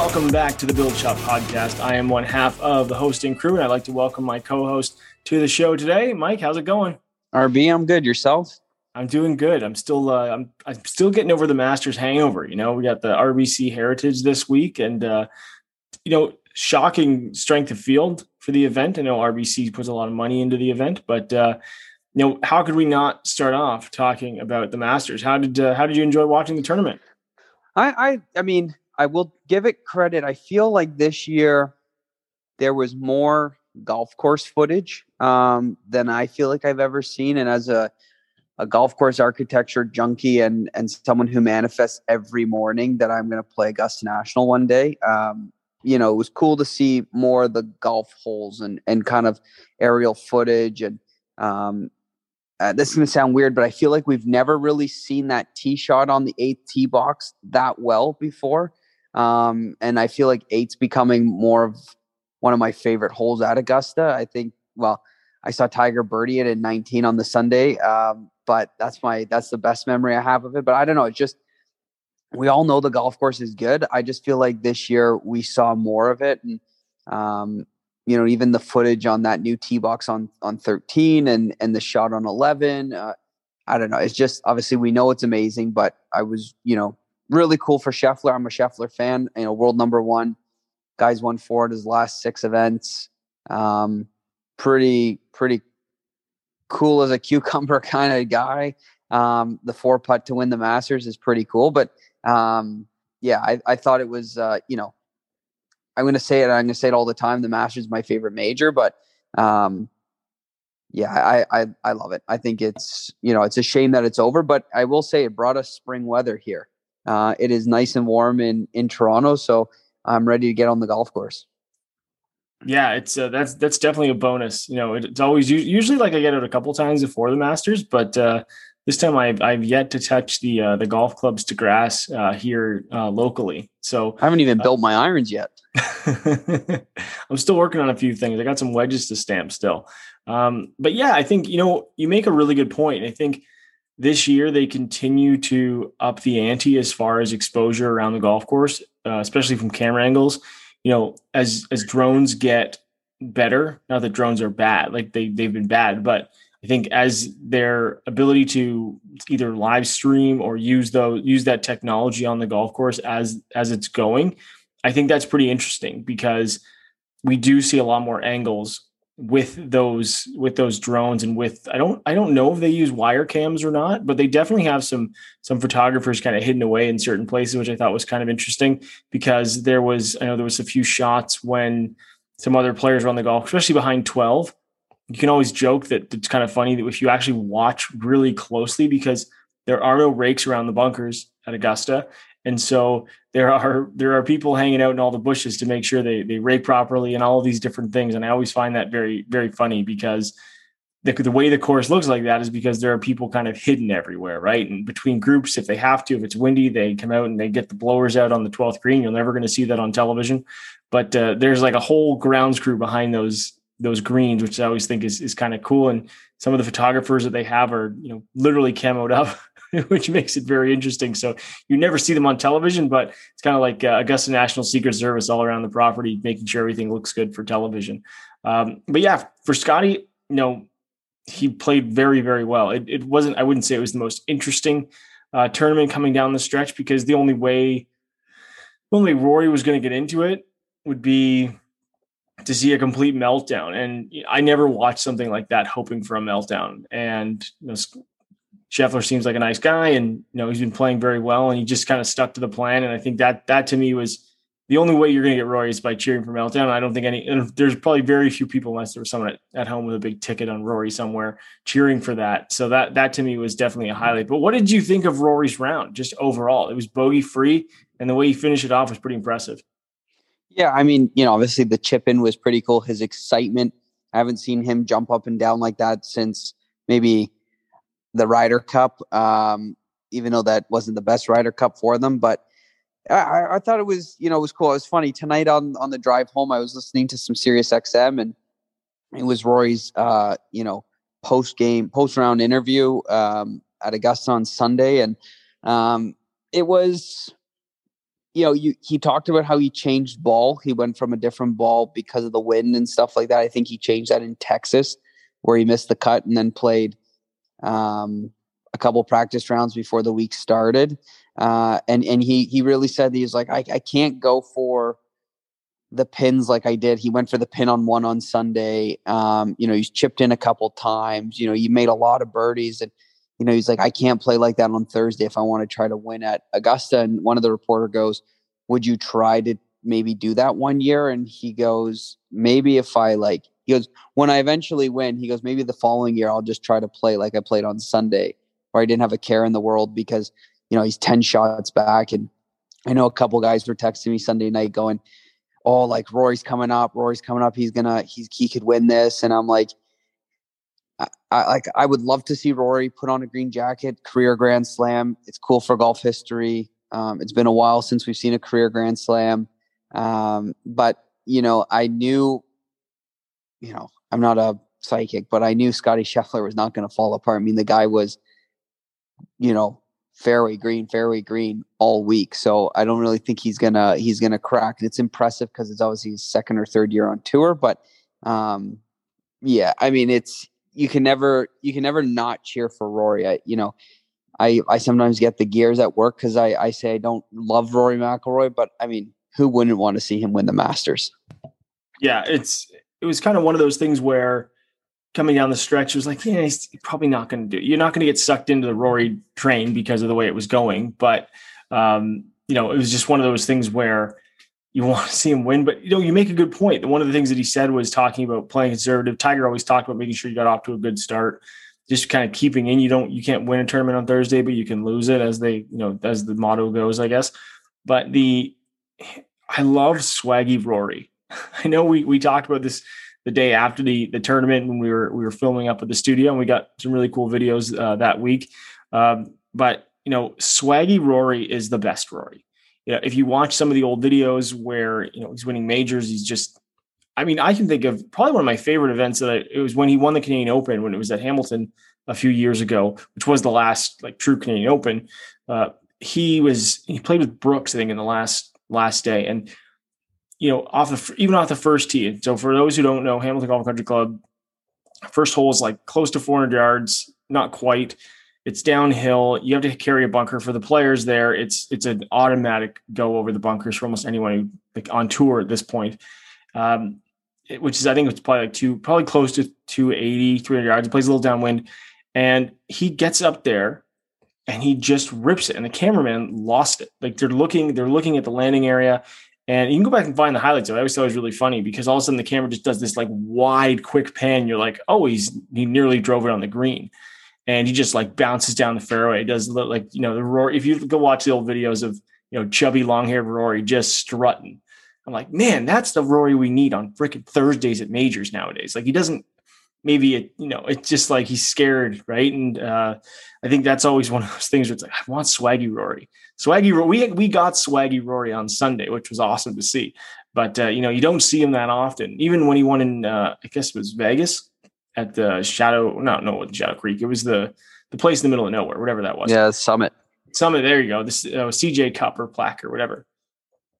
Welcome back to the Build Shop podcast. I am one half of the hosting crew, and I'd like to welcome my co-host to the show today. Mike, how's it going? RB, I'm good. Yourself? I'm doing good. I'm still uh, I'm I'm still getting over the Masters hangover. You know, we got the RBC Heritage this week, and uh, you know, shocking strength of field for the event. I know RBC puts a lot of money into the event, but uh, you know, how could we not start off talking about the Masters? How did uh, how did you enjoy watching the tournament? I I I mean, I will give it credit. I feel like this year there was more golf course footage um, than I feel like I've ever seen, and as a a golf course architecture junkie and and someone who manifests every morning that I'm going to play Augusta National one day. Um, you know, it was cool to see more of the golf holes and and kind of aerial footage. And um, uh, this is going to sound weird, but I feel like we've never really seen that tee shot on the eighth tee box that well before. Um, and I feel like eight's becoming more of one of my favorite holes at Augusta. I think, well, I saw Tiger birdie it at 19 on the Sunday. Um, but that's my that's the best memory I have of it. But I don't know, it's just we all know the golf course is good. I just feel like this year we saw more of it, and um, you know, even the footage on that new tee box on on 13 and and the shot on 11. Uh, I don't know. It's just obviously we know it's amazing, but I was you know really cool for Scheffler. I'm a Scheffler fan. You know, world number one. Guys won four at his last six events. Um, pretty pretty cool as a cucumber kind of guy. Um, the four putt to win the Masters is pretty cool. But um, yeah, I, I, thought it was, uh, you know, I'm going to say it. I'm going to say it all the time. The Masters is my favorite major, but um, yeah, I, I I love it. I think it's you know it's a shame that it's over, but I will say it brought us spring weather here. Uh, it is nice and warm in in Toronto, so I'm ready to get on the golf course. Yeah, it's uh, that's that's definitely a bonus. You know, it's always usually like I get it a couple times before the Masters, but uh, this time I've I've yet to touch the uh, the golf clubs to grass uh, here uh, locally. So I haven't even uh, built my irons yet. I'm still working on a few things. I got some wedges to stamp still, um, but yeah, I think you know you make a really good point. I think this year they continue to up the ante as far as exposure around the golf course, uh, especially from camera angles. You know, as as drones get better, not that drones are bad, like they they've been bad, but I think as their ability to either live stream or use those use that technology on the golf course as as it's going, I think that's pretty interesting because we do see a lot more angles with those with those drones and with I don't I don't know if they use wire cams or not, but they definitely have some some photographers kind of hidden away in certain places, which I thought was kind of interesting because there was I know there was a few shots when some other players were on the golf, especially behind 12. You can always joke that it's kind of funny that if you actually watch really closely because there are no rakes around the bunkers at Augusta. And so there are there are people hanging out in all the bushes to make sure they they rake properly and all of these different things. And I always find that very very funny because the, the way the course looks like that is because there are people kind of hidden everywhere, right? And between groups, if they have to, if it's windy, they come out and they get the blowers out on the 12th green. You're never going to see that on television, but uh, there's like a whole grounds crew behind those those greens, which I always think is is kind of cool. And some of the photographers that they have are you know literally camoed up which makes it very interesting. So you never see them on television, but it's kind of like uh, Augusta National Secret Service all around the property, making sure everything looks good for television. Um, but yeah, for Scotty, you know, he played very, very well. It, it wasn't, I wouldn't say it was the most interesting uh, tournament coming down the stretch because the only way, only Rory was going to get into it would be to see a complete meltdown. And I never watched something like that hoping for a meltdown. And you know, Scheffler seems like a nice guy, and you know he's been playing very well, and he just kind of stuck to the plan. And I think that that to me was the only way you're going to get Rory is by cheering for Meltdown. I don't think any. There's probably very few people, unless there was someone at, at home with a big ticket on Rory somewhere, cheering for that. So that that to me was definitely a highlight. But what did you think of Rory's round, just overall? It was bogey free, and the way he finished it off was pretty impressive. Yeah, I mean, you know, obviously the chip in was pretty cool. His excitement, I haven't seen him jump up and down like that since maybe the Ryder Cup, um, even though that wasn't the best Ryder Cup for them. But I, I, thought it was, you know, it was cool. It was funny tonight on on the drive home. I was listening to some Sirius XM, and it was Rory's, uh, you know, post game, post round interview um, at Augusta on Sunday, and um, it was you know, you he talked about how he changed ball. He went from a different ball because of the wind and stuff like that. I think he changed that in Texas, where he missed the cut and then played um, a couple practice rounds before the week started. Uh, and and he he really said he was like, I, I can't go for the pins like I did. He went for the pin on one on Sunday. Um, you know, he's chipped in a couple times. You know, he made a lot of birdies and you know, he's like, I can't play like that on Thursday if I want to try to win at Augusta. And one of the reporter goes, Would you try to maybe do that one year? And he goes, Maybe if I like, he goes, When I eventually win, he goes, Maybe the following year I'll just try to play like I played on Sunday, where I didn't have a care in the world because, you know, he's 10 shots back. And I know a couple guys were texting me Sunday night going, Oh, like Rory's coming up, Rory's coming up. He's gonna, he's, he could win this. And I'm like, I, like I would love to see Rory put on a green jacket, career Grand Slam. It's cool for golf history. Um, it's been a while since we've seen a career Grand Slam, um, but you know, I knew, you know, I'm not a psychic, but I knew Scotty Scheffler was not going to fall apart. I mean, the guy was, you know, fairway green, fairway green all week. So I don't really think he's gonna he's gonna crack. And it's impressive because it's obviously his second or third year on tour, but um, yeah, I mean, it's you can never you can never not cheer for Rory. I, you know, I I sometimes get the gears at work because I I say I don't love Rory McIlroy, but I mean, who wouldn't want to see him win the Masters? Yeah, it's it was kind of one of those things where coming down the stretch it was like, yeah, he's probably not going to do. It. You're not going to get sucked into the Rory train because of the way it was going, but um, you know, it was just one of those things where you want to see him win. But you know, you make a good point. One of the things that he said was talking about playing conservative. Tiger always talked about making sure you got off to a good start, just kind of keeping in. You don't, you can't win a tournament on Thursday, but you can lose it, as they, you know, as the motto goes, I guess. But the, I love swaggy Rory. I know we we talked about this the day after the the tournament when we were we were filming up at the studio, and we got some really cool videos uh, that week. Um, but you know, swaggy Rory is the best Rory you know, if you watch some of the old videos where you know he's winning majors, he's just. I mean, I can think of probably one of my favorite events that I, it was when he won the Canadian Open when it was at Hamilton a few years ago, which was the last like true Canadian Open. Uh, he was he played with Brooks, I think, in the last last day, and you know, off the even off the first tee. So for those who don't know, Hamilton Golf Country Club, first hole is like close to 400 yards, not quite. It's downhill. You have to carry a bunker for the players there. It's it's an automatic go over the bunkers for almost anyone like on tour at this point. Um, it, which is I think it's probably like two, probably close to 280, 300 yards. It plays a little downwind, and he gets up there and he just rips it. And the cameraman lost it. Like they're looking, they're looking at the landing area, and you can go back and find the highlights. of it. I always thought it was really funny because all of a sudden the camera just does this like wide, quick pan. You're like, oh, he's he nearly drove it on the green and he just like bounces down the fairway. It does look like you know the Rory. If you go watch the old videos of you know chubby long haired Rory just strutting, I'm like, man, that's the Rory we need on freaking Thursdays at majors nowadays. Like he doesn't maybe it you know it's just like he's scared, right? And uh, I think that's always one of those things where it's like I want swaggy Rory, swaggy. Rory. We we got swaggy Rory on Sunday, which was awesome to see. But uh, you know you don't see him that often. Even when he won in uh, I guess it was Vegas at the Shadow. No, no, Shadow Creek. It was the the place in the middle of nowhere, whatever that was. Yeah, Summit. Summit. There you go. This uh, CJ Cup or plaque or whatever,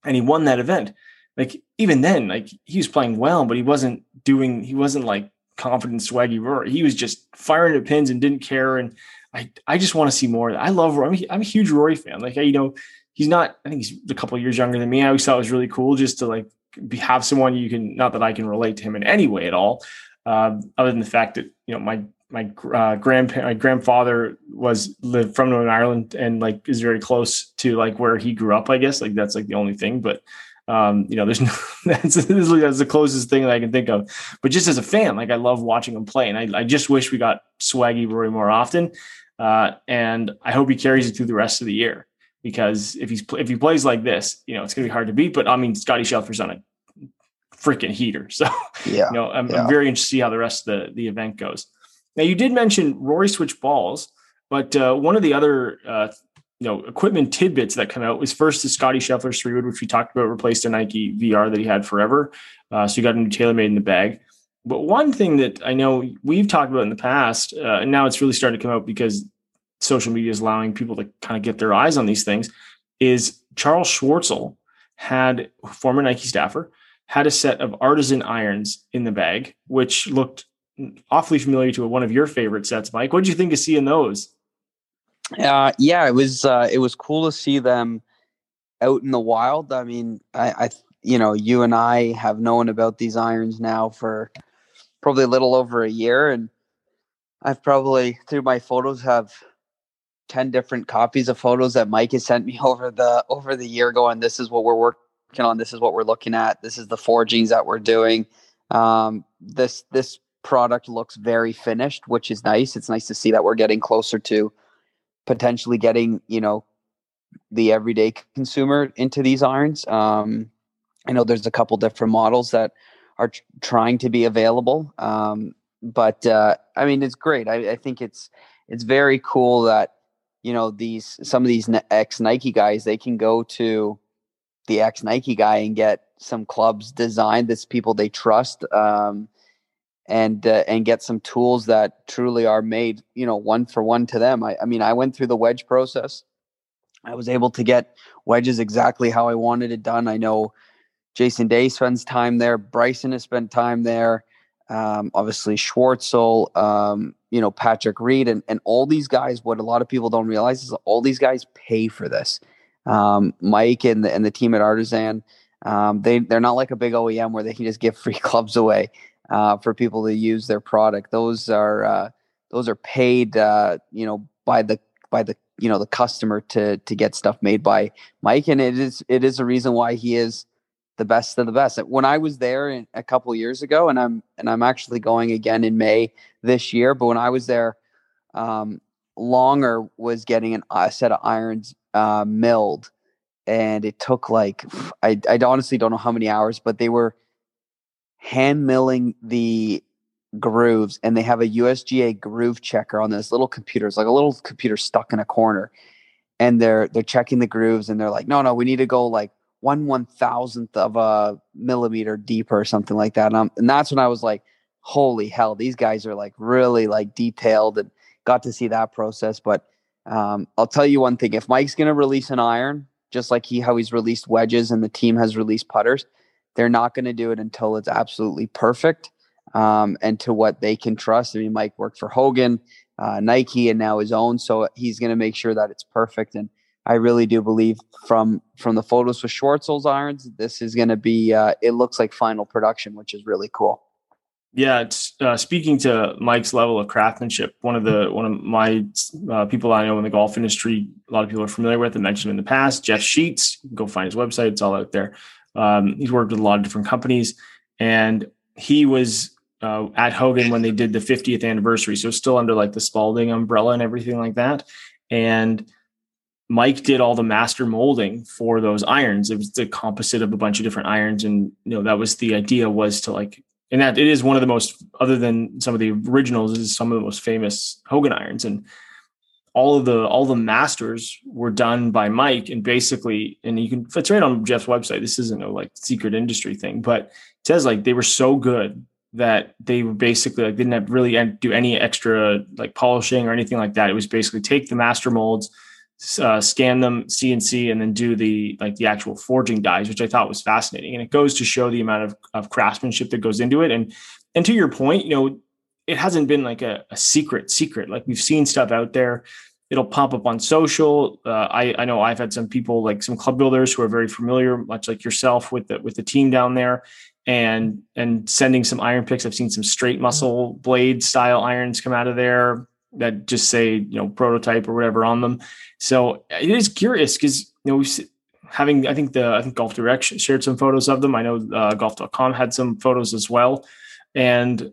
and he won that event. Like even then, like he was playing well, but he wasn't doing. He wasn't like confident, swaggy Rory. He was just firing at pins and didn't care. And I, I just want to see more. I love. Rory. I'm a, I'm a huge Rory fan. Like you know, he's not. I think he's a couple years younger than me. I always thought it was really cool just to like be, have someone you can. Not that I can relate to him in any way at all, uh, other than the fact that you know my my uh, grandpa my grandfather was lived from Northern Ireland and like is very close to like where he grew up. I guess like that's like the only thing, but. Um, you know, there's no, that's, that's the closest thing that I can think of. But just as a fan, like I love watching him play, and I, I just wish we got Swaggy Rory more often. Uh, and I hope he carries it through the rest of the year because if he's if he plays like this, you know, it's going to be hard to beat. But I mean, Scotty Scheffler's on a freaking heater. So, yeah, you know, I'm, yeah. I'm, very interested to see how the rest of the, the event goes. Now, you did mention Rory switch balls, but uh, one of the other, uh, you know, equipment tidbits that come out was first the Scotty Scheffler's three wood, which we talked about, replaced a Nike VR that he had forever. Uh, so you got a new TaylorMade in the bag. But one thing that I know we've talked about in the past, uh, and now it's really starting to come out because social media is allowing people to kind of get their eyes on these things, is Charles Schwartzel had former Nike staffer had a set of artisan irons in the bag, which looked awfully familiar to one of your favorite sets, Mike. What did you think of seeing those? Uh, yeah, it was uh, it was cool to see them out in the wild. I mean, I, I you know you and I have known about these irons now for probably a little over a year, and I've probably through my photos have 10 different copies of photos that Mike has sent me over the over the year going this is what we're working on. This is what we're looking at. This is the forgings that we're doing. Um, this this product looks very finished which is nice. It's nice to see that we're getting closer to potentially getting you know the everyday consumer into these irons um, I know there's a couple different models that are tr- trying to be available um, but uh, I mean, it's great. I, I, think it's it's very cool that you know these some of these ex Nike guys they can go to the ex Nike guy and get some clubs designed that's people they trust um, and uh, and get some tools that truly are made you know one for one to them. I, I mean, I went through the wedge process. I was able to get wedges exactly how I wanted it done. I know Jason Day spends time there. Bryson has spent time there um, obviously Schwartzel, um, you know, Patrick Reed, and, and all these guys. What a lot of people don't realize is all these guys pay for this. Um, Mike and the, and the team at Artisan, um, they they're not like a big OEM where they can just give free clubs away uh, for people to use their product. Those are uh, those are paid, uh, you know, by the by the you know the customer to to get stuff made by Mike, and it is it is a reason why he is the best of the best. When I was there in, a couple years ago, and I'm and I'm actually going again in May this year. But when I was there, um, Langer was getting an, a set of irons uh, milled, and it took like I I honestly don't know how many hours, but they were hand milling the grooves, and they have a USGA groove checker on this little computer. It's like a little computer stuck in a corner, and they're they're checking the grooves, and they're like, no, no, we need to go like one one thousandth of a millimeter deeper or something like that. And, and that's when I was like, holy hell, these guys are like really like detailed and got to see that process. But um, I'll tell you one thing: if Mike's going to release an iron, just like he how he's released wedges and the team has released putters, they're not going to do it until it's absolutely perfect um, and to what they can trust. I mean, Mike worked for Hogan, uh, Nike, and now his own, so he's going to make sure that it's perfect and I really do believe from from the photos with Schwartzel's irons, this is going to be. Uh, it looks like final production, which is really cool. Yeah, it's uh, speaking to Mike's level of craftsmanship. One of the one of my uh, people I know in the golf industry, a lot of people are familiar with. I mentioned in the past, Jeff Sheets. Go find his website; it's all out there. Um, he's worked with a lot of different companies, and he was uh, at Hogan when they did the 50th anniversary, so still under like the Spalding umbrella and everything like that. And Mike did all the master molding for those irons. It was the composite of a bunch of different irons, and you know that was the idea was to like, and that it is one of the most, other than some of the originals, is some of the most famous Hogan irons, and all of the all the masters were done by Mike, and basically, and you can it's right on Jeff's website. This isn't a like secret industry thing, but it says like they were so good that they were basically like didn't have really do any extra like polishing or anything like that. It was basically take the master molds uh, scan them CNC and then do the like the actual forging dies, which I thought was fascinating. And it goes to show the amount of, of craftsmanship that goes into it. And and to your point, you know, it hasn't been like a, a secret secret. Like we've seen stuff out there. It'll pop up on social. Uh, I I know I've had some people like some club builders who are very familiar, much like yourself, with the with the team down there, and and sending some iron picks. I've seen some straight muscle blade style irons come out of there that just say you know prototype or whatever on them. So it is curious because you know we've having I think the I think Golf Direct shared some photos of them. I know uh, Golf.com had some photos as well, and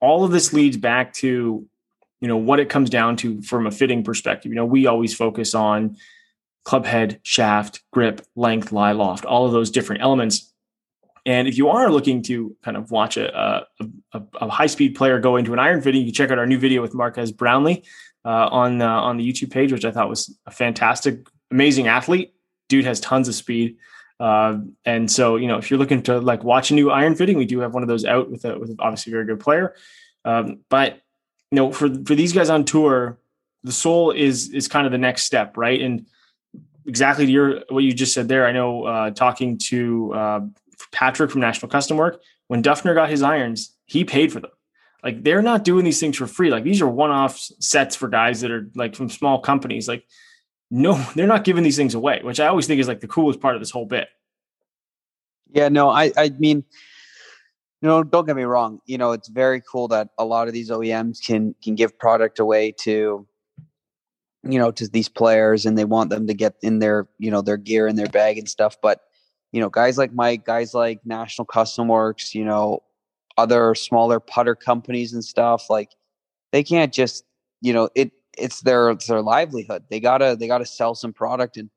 all of this leads back to you know what it comes down to from a fitting perspective. You know we always focus on club head, shaft, grip, length, lie loft, all of those different elements. And if you are looking to kind of watch a, a, a, a high speed player go into an iron fitting, you can check out our new video with Marquez Brownlee uh, on uh, on the YouTube page, which I thought was a fantastic, amazing athlete. Dude has tons of speed. Uh, and so, you know, if you're looking to like watch a new iron fitting, we do have one of those out with a, with obviously a very good player. Um, but you know, for for these guys on tour, the sole is is kind of the next step, right? And exactly your what you just said there. I know uh, talking to uh, Patrick from National Custom Work when Dufner got his irons, he paid for them. Like they're not doing these things for free. Like these are one-off sets for guys that are like from small companies. Like no, they're not giving these things away, which I always think is like the coolest part of this whole bit. Yeah, no, I I mean, you know, don't get me wrong. You know, it's very cool that a lot of these OEMs can can give product away to you know to these players and they want them to get in their you know their gear in their bag and stuff but you know guys like mike guys like national custom works you know other smaller putter companies and stuff like they can't just you know it it's their it's their livelihood they gotta they gotta sell some product and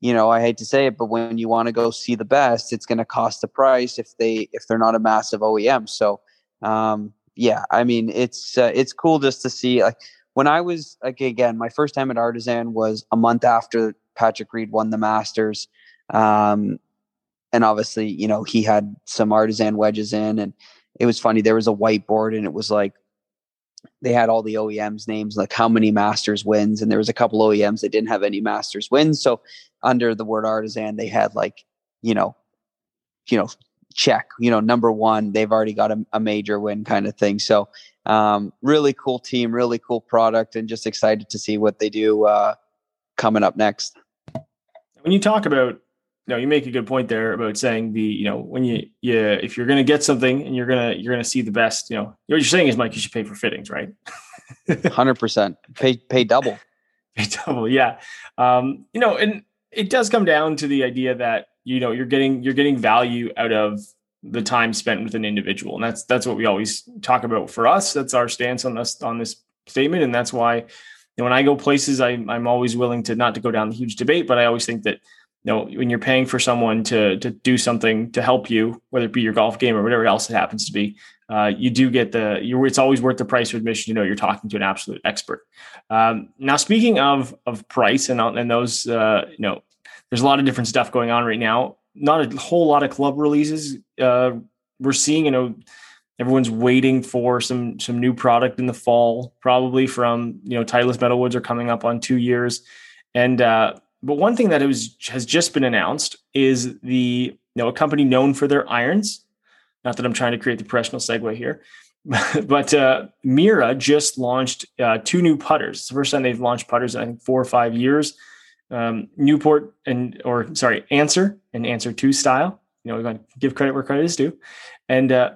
you know i hate to say it but when you want to go see the best it's to cost the price if they if they're not a massive oem so um yeah i mean it's uh, it's cool just to see like when I was like again, my first time at Artisan was a month after Patrick Reed won the Masters. Um, and obviously, you know, he had some artisan wedges in and it was funny. There was a whiteboard and it was like they had all the OEMs names, like how many masters wins. And there was a couple OEMs that didn't have any masters wins. So under the word artisan, they had like, you know, you know, check, you know, number one, they've already got a, a major win kind of thing. So um, really cool team, really cool product, and just excited to see what they do uh, coming up next. When you talk about, you know, you make a good point there about saying the, you know, when you, you, if you're going to get something and you're gonna, you're gonna see the best, you know, what you're saying is, Mike, you should pay for fittings, right? Hundred percent, pay pay double, pay double, yeah. Um, you know, and it does come down to the idea that you know you're getting you're getting value out of the time spent with an individual. And that's that's what we always talk about for us. That's our stance on this on this statement. And that's why you know, when I go places, I, I'm always willing to not to go down the huge debate, but I always think that you know when you're paying for someone to to do something to help you, whether it be your golf game or whatever else it happens to be, uh, you do get the you it's always worth the price of admission. You know, you're talking to an absolute expert. Um, now, speaking of of price and and those, uh, you know, there's a lot of different stuff going on right now not a whole lot of club releases. Uh, we're seeing, you know, everyone's waiting for some some new product in the fall, probably from you know Titleist Metalwoods are coming up on two years, and uh, but one thing that was has just been announced is the you know a company known for their irons. Not that I'm trying to create the professional segue here, but uh, Miura just launched uh, two new putters. It's the first time they've launched putters in I think four or five years um, Newport and or sorry, Answer and Answer Two style. You know, we're going to give credit where credit is due, and uh,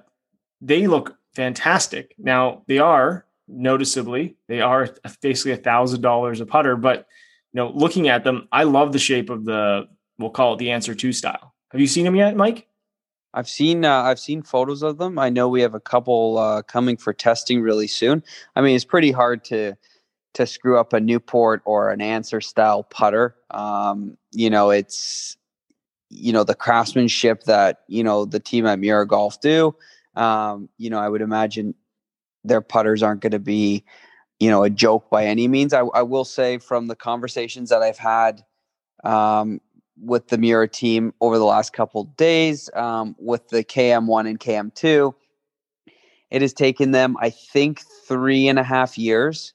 they look fantastic. Now they are noticeably they are basically a thousand dollars a putter, but you know, looking at them, I love the shape of the we'll call it the Answer Two style. Have you seen them yet, Mike? I've seen uh, I've seen photos of them. I know we have a couple uh, coming for testing really soon. I mean, it's pretty hard to to screw up a Newport or an answer style putter. Um, you know, it's you know the craftsmanship that you know the team at Miura Golf do. Um, you know, I would imagine their putters aren't going to be you know a joke by any means. I, I, will say from the conversations that I've had um, with the Miura team over the last couple days um, with the KM1 and KM2. It has taken them, I think, three and a half years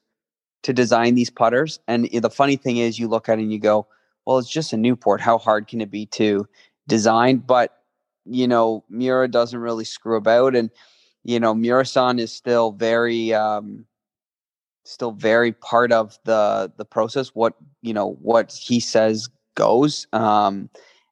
to design these putters. And the funny thing is, you look at it and you go, well, it's just a Newport. How hard can it be to design? But, you know, Miura doesn't really screw about. And, you know, Miura-san is still very, um, still very part of the the process. What, you know, what he says goes. Um,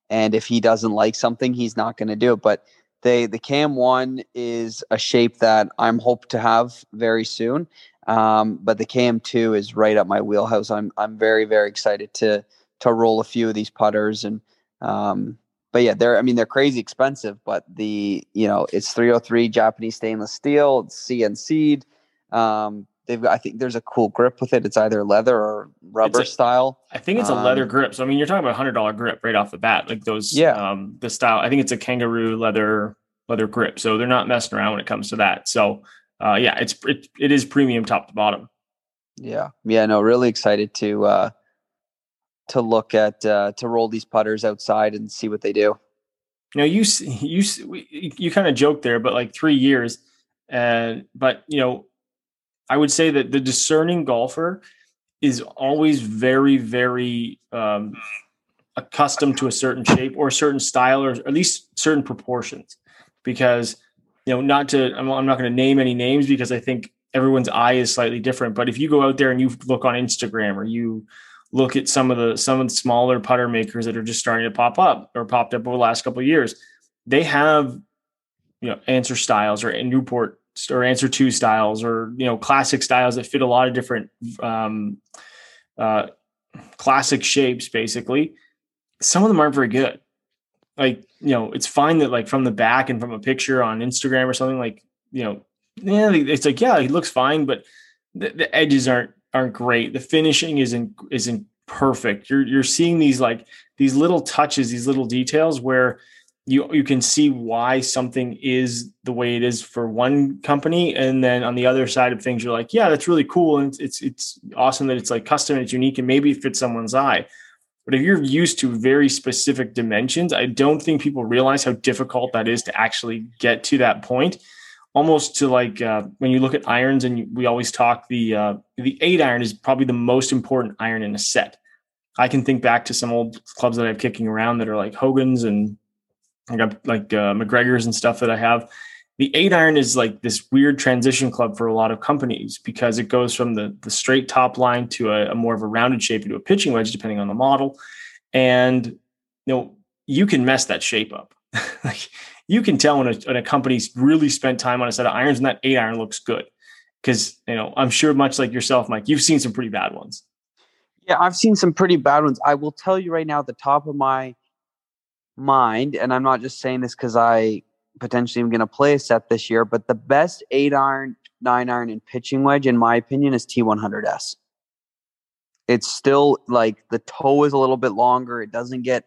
and if he doesn't like something, he's not going to do it. But they, the KM1 is a shape that I'm hope to have very soon. Um, but the KM2 is right up my wheelhouse. I'm I'm very very excited to to roll a few of these putters and um, but yeah, they're I mean they're crazy expensive, but the you know it's 303 Japanese stainless steel, it's CNC'd. Um, they've got I think there's a cool grip with it. It's either leather or rubber a, style. I think it's a leather um, grip. So I mean you're talking about a hundred dollar grip right off the bat, like those. Yeah. Um, the style. I think it's a kangaroo leather leather grip. So they're not messing around when it comes to that. So uh, yeah, it's it, it is premium top to bottom. Yeah, yeah, no, really excited to uh, to look at uh, to roll these putters outside and see what they do. You know, you you you kind of joke there, but like three years, and but you know, I would say that the discerning golfer is always very very um, accustomed to a certain shape or a certain style or at least certain proportions because you know not to i'm, I'm not going to name any names because i think everyone's eye is slightly different but if you go out there and you look on instagram or you look at some of the some of the smaller putter makers that are just starting to pop up or popped up over the last couple of years they have you know answer styles or newport or answer two styles or you know classic styles that fit a lot of different um, uh, classic shapes basically. Some of them aren't very good. Like you know it's fine that like from the back and from a picture on instagram or something like you know yeah it's like yeah it looks fine but the, the edges aren't aren't great. The finishing isn't isn't perfect. You're you're seeing these like these little touches these little details where you you can see why something is the way it is for one company. And then on the other side of things you're like yeah that's really cool. And it's it's awesome that it's like custom and it's unique and maybe it fits someone's eye. But if you're used to very specific dimensions i don't think people realize how difficult that is to actually get to that point. Almost to like uh, when you look at irons and we always talk the uh, the eight iron is probably the most important iron in a set. I can think back to some old clubs that i have kicking around that are like hogan's and I got like uh, MacGregor's and stuff that I have. The eight iron is like this weird transition club for a lot of companies because it goes from the the straight top line to a, a more of a rounded shape into a pitching wedge, depending on the model. And you know, you can mess that shape up. like you can tell when a, when a company's really spent time on a set of irons and that eight iron looks good. Because you know, I'm sure much like yourself, Mike, you've seen some pretty bad ones. Yeah, I've seen some pretty bad ones. I will tell you right now, the top of my mind, and I'm not just saying this because I potentially am going to play a set this year, but the best eight iron, nine iron, and pitching wedge, in my opinion, is T100S. It's still like the toe is a little bit longer. It doesn't get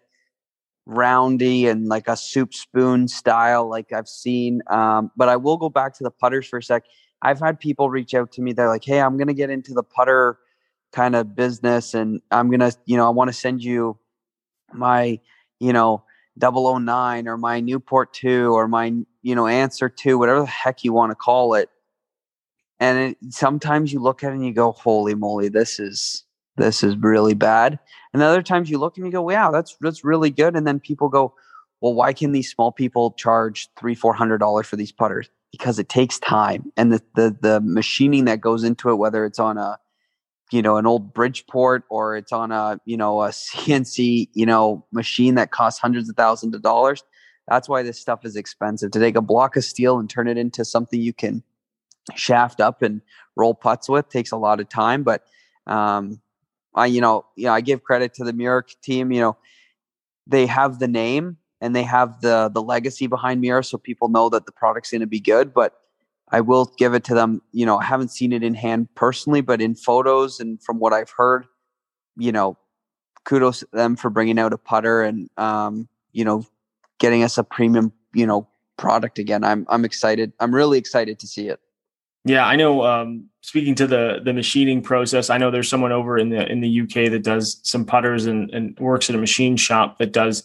roundy and like a soup spoon style like I've seen. Um, but I will go back to the putters for a sec. I've had people reach out to me. They're like, "Hey, I'm going to get into the putter kind of business, and I'm gonna, you know, I want to send you my, you know, 009 or my Newport 2 or my, you know, Answer 2, whatever the heck you want to call it. And it, sometimes you look at it and you go, holy moly, this is, this is really bad. And other times you look and you go, wow, that's, that's really good. And then people go, well, why can these small people charge three, four hundred dollars for these putters? Because it takes time and the, the, the machining that goes into it, whether it's on a, you know an old bridgeport or it's on a you know a cnc you know machine that costs hundreds of thousands of dollars that's why this stuff is expensive to take a block of steel and turn it into something you can shaft up and roll putts with takes a lot of time but um i you know yeah i give credit to the Miura team you know they have the name and they have the the legacy behind Miura so people know that the product's going to be good but I will give it to them. You know, I haven't seen it in hand personally, but in photos and from what I've heard, you know, kudos to them for bringing out a putter and um, you know, getting us a premium, you know, product again. I'm I'm excited. I'm really excited to see it. Yeah, I know. Um, speaking to the the machining process, I know there's someone over in the in the UK that does some putters and, and works at a machine shop that does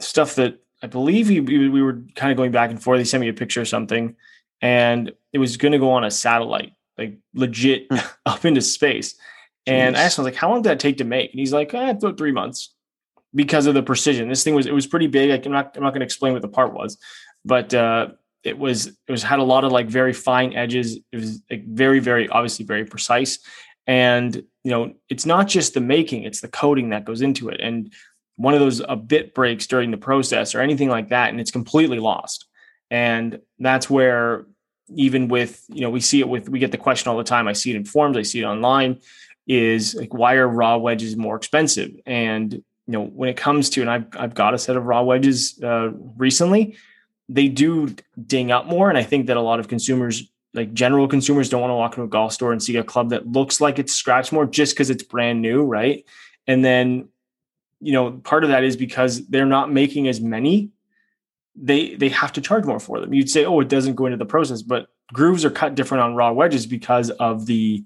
stuff that I believe we, we were kind of going back and forth. He sent me a picture of something and it was going to go on a satellite, like legit hmm. up into space. And Jeez. I asked him, I was like, how long did that take to make? And he's like, eh, about three months because of the precision. This thing was, it was pretty big. Like, I'm not, I'm not going to explain what the part was, but, uh, it was, it was, had a lot of like very fine edges. It was like very, very, obviously very precise. And, you know, it's not just the making, it's the coding that goes into it. And one of those, a bit breaks during the process or anything like that, and it's completely lost. And that's where even with you know we see it with we get the question all the time. I see it in forums i see it online is like why are raw wedges more expensive? And you know when it comes to and i've, I've got a set of raw wedges uh, recently they do ding up more. And i think that a lot of consumers like general consumers don't want to walk into a golf store and see a club that looks like it's scratched more just because it's brand new right? And then you know part of that is because they're not making as many they they have to charge more for them. You'd say, oh, it doesn't go into the process, but grooves are cut different on raw wedges because of the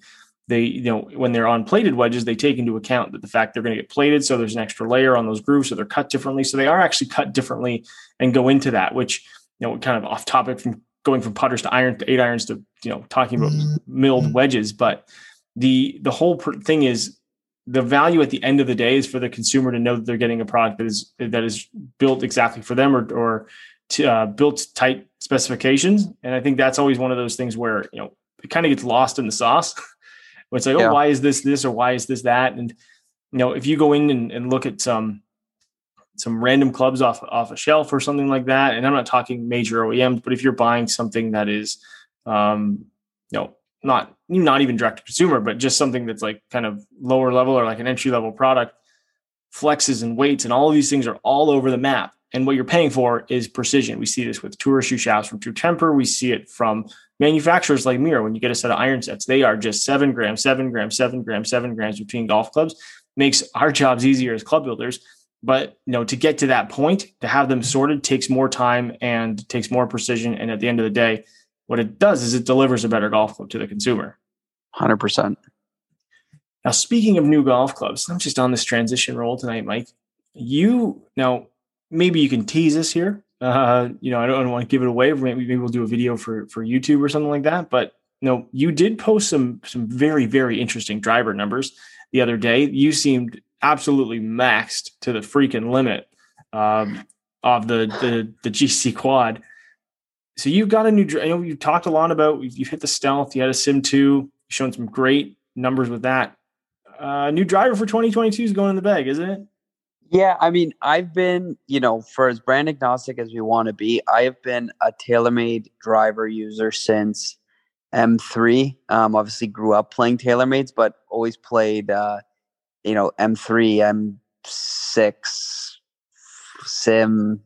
they you know when they're on plated wedges they take into account that the fact they're going to get plated so there's an extra layer on those grooves so they're cut differently. So they are actually cut differently and go into that which you know kind of off topic from going from putters to iron to eight irons to you know talking about mm-hmm. milled mm-hmm. wedges but the the whole thing is the value at the end of the day is for the consumer to know that they're getting a product that is that is built exactly for them or or to, uh, built tight specifications. And I think that's always one of those things where you know it kind of gets lost in the sauce. where it's like, yeah. oh, why is this this or why is this that? And you know, if you go in and, and look at some some random clubs off off a shelf or something like that, and I'm not talking major OEMs, but if you're buying something that is, um, you know, not not even direct to consumer, but just something that's like kind of lower level or like an entry level product, flexes and weights and all of these things are all over the map. And what you're paying for is precision. We see this with tour issue shafts from True Temper. We see it from manufacturers like Miura. When you get a set of iron sets, they are just seven grams, seven grams, seven grams, seven grams between golf clubs. Makes our jobs easier as club builders. But you know, to get to that point, to have them sorted takes more time and takes more precision. And at the end of the day, what it does is it delivers a better golf club to the consumer. 100%. Now, speaking of new golf clubs, I'm just on this transition roll tonight, Mike. You now maybe you can tease us here. Uh, you know, I don't want to give it away. Maybe, maybe we'll do a video for for YouTube or something like that. But know, you did post some some very very interesting driver numbers the other day. You seemed absolutely maxed to the freaking limit um, of the the the GC quad. So you've got a new. I know you talked a lot about. You've hit the stealth. You had a Sim two. Shown some great numbers with that. Uh, new driver for 2022 is going in the bag, isn't it? Yeah, I mean, I've been, you know, for as brand agnostic as we want to be, I have been a TaylorMade driver user since M3. Um, obviously, grew up playing TaylorMades, but always played, uh, you know, M3, M6, Sim,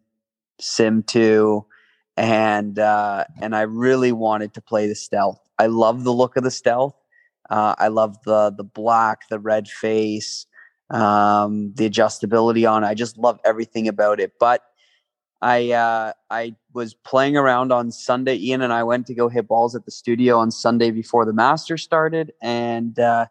Sim 2, and uh, and I really wanted to play the stealth. I love the look of the stealth. Uh, I love the the black, the red face, um, the adjustability on it. I just love everything about it. But I uh, I was playing around on Sunday. Ian and I went to go hit balls at the studio on Sunday before the Masters started, and uh,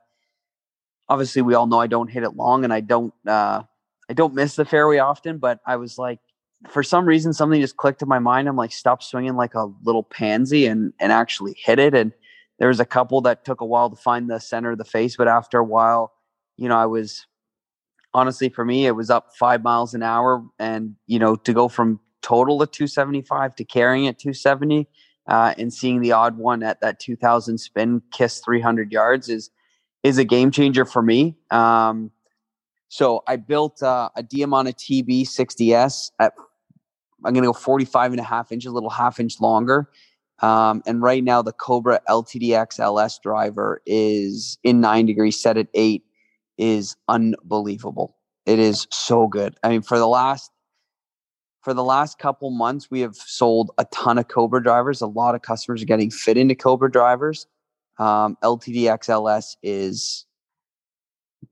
obviously we all know I don't hit it long, and I don't uh, I don't miss the fairway often. But I was like, for some reason something just clicked in my mind. I'm like, stop swinging like a little pansy and and actually hit it. And there was a couple that took a while to find the center of the face, but after a while, you know, I was honestly for me, it was up five miles an hour, and you know, to go from total at 275 to carrying at 270. Uh, and seeing the odd one at that 2000 spin kiss 300 yards is is a game changer for me. Um, so I built uh, a Diamana TB 60S at I'm going to go 45 and a half inches, a little half inch longer. Um, and right now, the Cobra LTDX LS driver is in nine degrees, set at eight, is unbelievable. It is so good. I mean, for the last for the last couple months, we have sold a ton of Cobra drivers. A lot of customers are getting fit into Cobra drivers. Um, LTDX LS is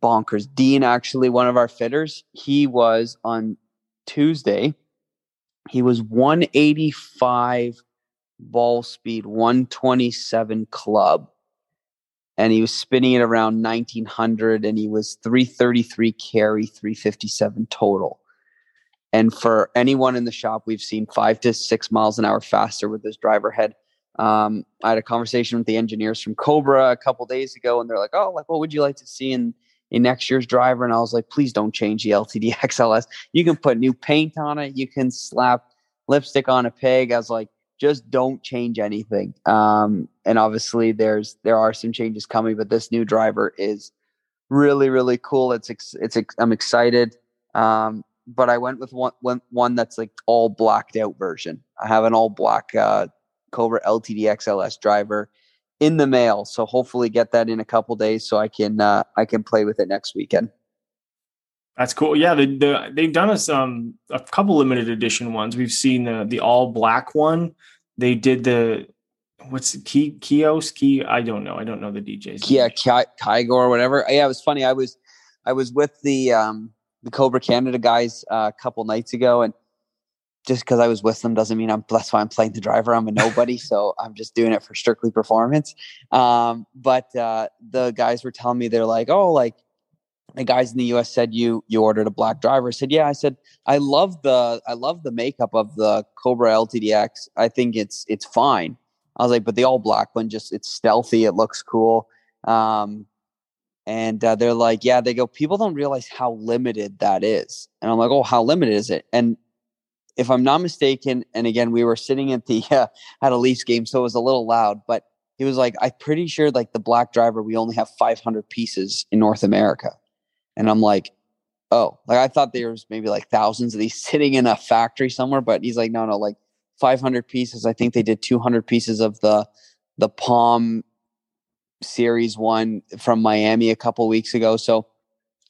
bonkers. Dean, actually, one of our fitters, he was on Tuesday he was 185 ball speed, 127 club, and he was spinning it around 1900, and he was 333 carry, 357 total. And for anyone in the shop, we've seen five to six miles an hour faster with this driver head. Um, I had a conversation with the engineers from Cobra a couple days ago, and they're like, "Oh, like what would you like to see in in next year's driver. And I was like, please don't change the LTDX LS. You can put new paint on it. You can slap lipstick on a pig. I was like, just don't change anything. Um, and obviously there's, there are some changes coming, but this new driver is really, really cool. It's, it's, I'm excited. Um, but I went with one, one, one that's like all blacked out version. I have an all black, uh, Cobra LTDX LS driver in the mail. So hopefully get that in a couple days so I can uh, I can play with it next weekend. That's cool. Yeah, the, the, they've done us um, a couple limited edition ones. We've seen the the all black one. They did the what's the key kiosk key? I don't know. I don't know the DJs. Yeah, Kygo or whatever. Yeah, it was funny. I was I was with the um, the Cobra Canada guys uh, a couple nights ago, and just because I was with them doesn't mean I'm that's why I'm playing the driver. I'm a nobody, so I'm just doing it for strictly performance. Um, but uh, the guys were telling me they're like, oh, like the guys in the US said you you ordered a black driver. I said, yeah. I said I love the I love the makeup of the Cobra LTDX. I think it's it's fine. I was like, but the all black one just it's stealthy. It looks cool. Um, and uh, they're like, "Yeah." They go, "People don't realize how limited that is," and I'm like, "Oh, how limited is it?" And if I'm not mistaken, and again, we were sitting at the uh, at a Leafs game, so it was a little loud, but he was like, "I'm pretty sure like the black driver, we only have 500 pieces in North America," and I'm like, "Oh, like I thought there was maybe like thousands of these sitting in a factory somewhere," but he's like, "No, no, like 500 pieces. I think they did 200 pieces of the the Palm Series one from Miami a couple weeks ago." So,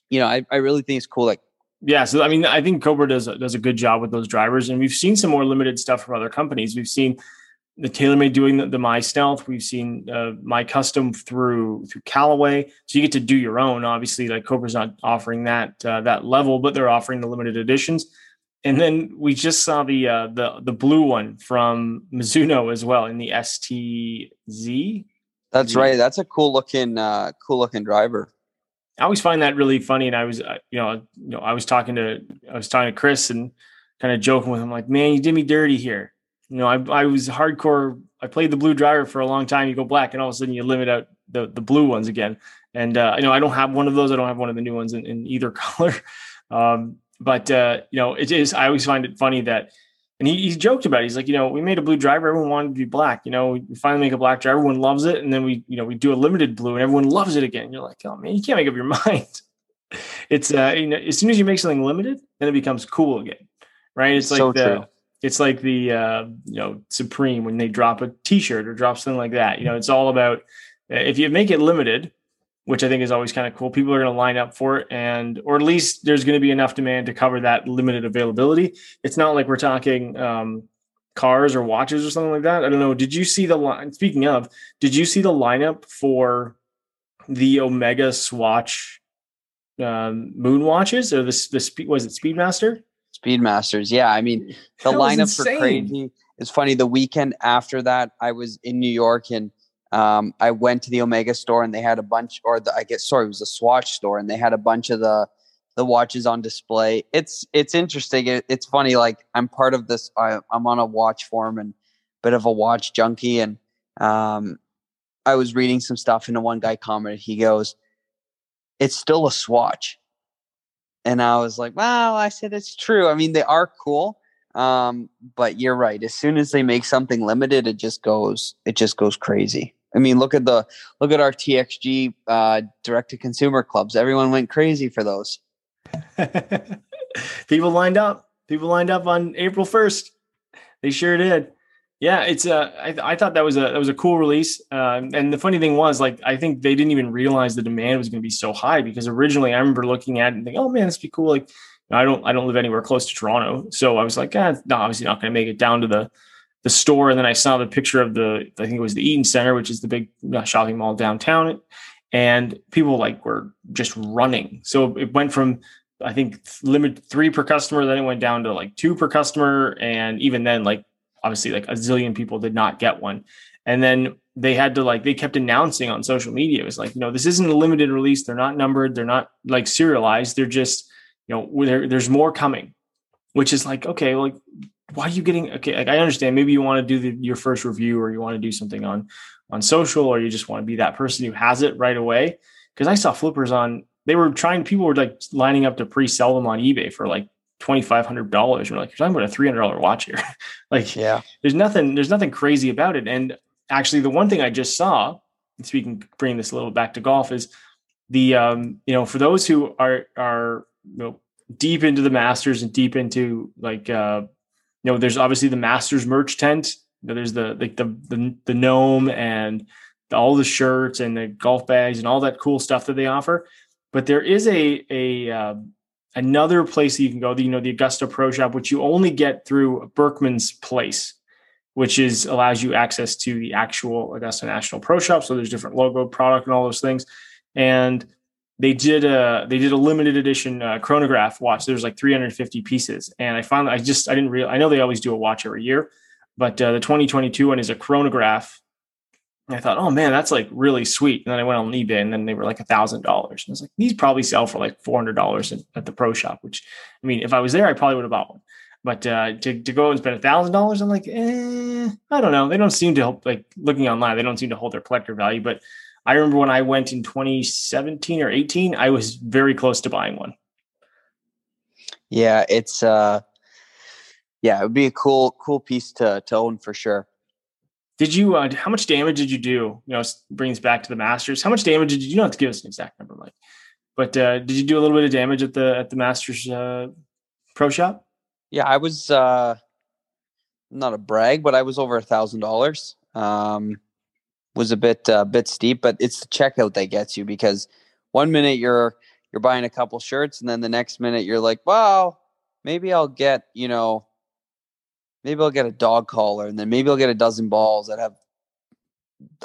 you know, I, I really think it's cool. Like yeah, so I mean, I think Cobra does does a good job with those drivers, and we've seen some more limited stuff from other companies. We've seen the TaylorMade doing the, the My Stealth. We've seen uh, My Custom through through Callaway, so you get to do your own. Obviously, like Cobra's not offering that uh, that level, but they're offering the limited editions. And then we just saw the uh, the the blue one from Mizuno as well in the STZ. That's right. That's a cool looking uh, cool looking driver. I always find that really funny. And I was, uh, you know, you know, I was talking to, I was talking to Chris and kind of joking with him, like, man, you did me dirty here. You know, I, I was hardcore. I played the blue driver for a long time. You go black, and all of a sudden you limit out the the blue ones again. And uh, you know, I don't have one of those. I don't have one of the new ones in, in either color. Um, but uh, you know, it is. I always find it funny that and he, he joked about it. He's like, you know, we made a blue driver. Everyone wanted to be black. You know, we finally make a black driver. Everyone loves it. And then we, you know, we do a limited blue and everyone loves it again. You're like, oh man, you can't make up your mind. it's, uh, you know, as soon as you make something limited, then it becomes cool again. Right. It's like so the, true. it's like the, uh, you know, Supreme when they drop a t-shirt or drop something like that. You know, it's all about, if you make it limited, which I think is always kind of cool. People are going to line up for it, and or at least there's going to be enough demand to cover that limited availability. It's not like we're talking um, cars or watches or something like that. I don't know. Did you see the line? Speaking of, did you see the lineup for the Omega Swatch um, moon watches or the the speed was it Speedmaster? Speedmasters, yeah. I mean, the lineup for crazy. It's funny. The weekend after that, I was in New York and um, I went to the Omega store and they had a bunch, or the, I guess, sorry, it was a Swatch store and they had a bunch of the the watches on display. It's it's interesting. It, it's funny. Like I'm part of this. I, I'm on a watch forum and bit of a watch junkie, and um, I was reading some stuff, and the one guy commented. He goes, "It's still a Swatch," and I was like, "Well," I said, "It's true. I mean, they are cool." Um, but you're right. As soon as they make something limited, it just goes it just goes crazy. I mean, look at the look at our TXG uh, direct to consumer clubs. Everyone went crazy for those. People lined up. People lined up on April first. They sure did. Yeah, it's uh, I, I thought that was a that was a cool release. Uh, and the funny thing was, like, I think they didn't even realize the demand was going to be so high because originally I remember looking at it and thinking, oh man, this would be cool. Like, I don't I don't live anywhere close to Toronto, so I was like, ah, no, obviously not going to make it down to the the store, and then I saw the picture of the I think it was the Eaton Centre, which is the big uh, shopping mall downtown, and people like were just running. So it went from I think limit three per customer, then it went down to like two per customer, and even then, like obviously, like a zillion people did not get one, and then they had to like they kept announcing on social media it was like you know this isn't a limited release. They're not numbered. They're not like serialized. They're just you know there's more coming which is like okay like why are you getting okay like i understand maybe you want to do the, your first review or you want to do something on on social or you just want to be that person who has it right away. Because i saw flippers on they were trying people were like lining up to pre-sell them on ebay for like $2500 you're like you're talking about a $300 watch here. Like yeah. there's nothing there's nothing crazy about it. And actually the one thing i just saw speaking bringing this a little back to golf is the um you know for those who are are you know deep into the masters and deep into like uh know, there's obviously the Masters merch tent. You know, there's the like the, the the gnome and all the shirts and the golf bags and all that cool stuff that they offer. But there is a a uh, another place you can go. You know, the Augusta Pro Shop, which you only get through Berckmans Place, which is allows you access to the actual Augusta National Pro Shop. So there's different logo, product, and all those things. And they did a they did a limited edition uh, chronograph watch. There's like 350 pieces, and I found I just I didn't real I know they always do a watch every year, but uh, the 2022 one is a chronograph. And I thought, oh man, that's like really sweet. And then I went on eBay, and then they were like a thousand dollars. And I was like, these probably sell for like four hundred dollars at the pro shop. Which, I mean, if I was there, I probably would have bought one. But uh, to to go and spend a thousand dollars, I'm like, eh, I don't know. They don't seem to help. Like looking online, they don't seem to hold their collector value. But I remember when I went in 2017 or 18, I was very close to buying one. Yeah, it's uh yeah, it would be a cool cool piece to to own for sure. Did you uh, how much damage did you do? You know, brings back to the Masters. How much damage did you, you don't have to give us an exact number, Mike? But uh, did you do a little bit of damage at the at the Masters uh, Pro Shop? Yeah, I was uh not a brag, but I was over a thousand dollars. Um was a bit uh, bit steep, but it's the checkout that gets you because one minute you're you're buying a couple shirts and then the next minute you're like, wow, maybe I'll get, you know, maybe I'll get a dog collar and then maybe I'll get a dozen balls that have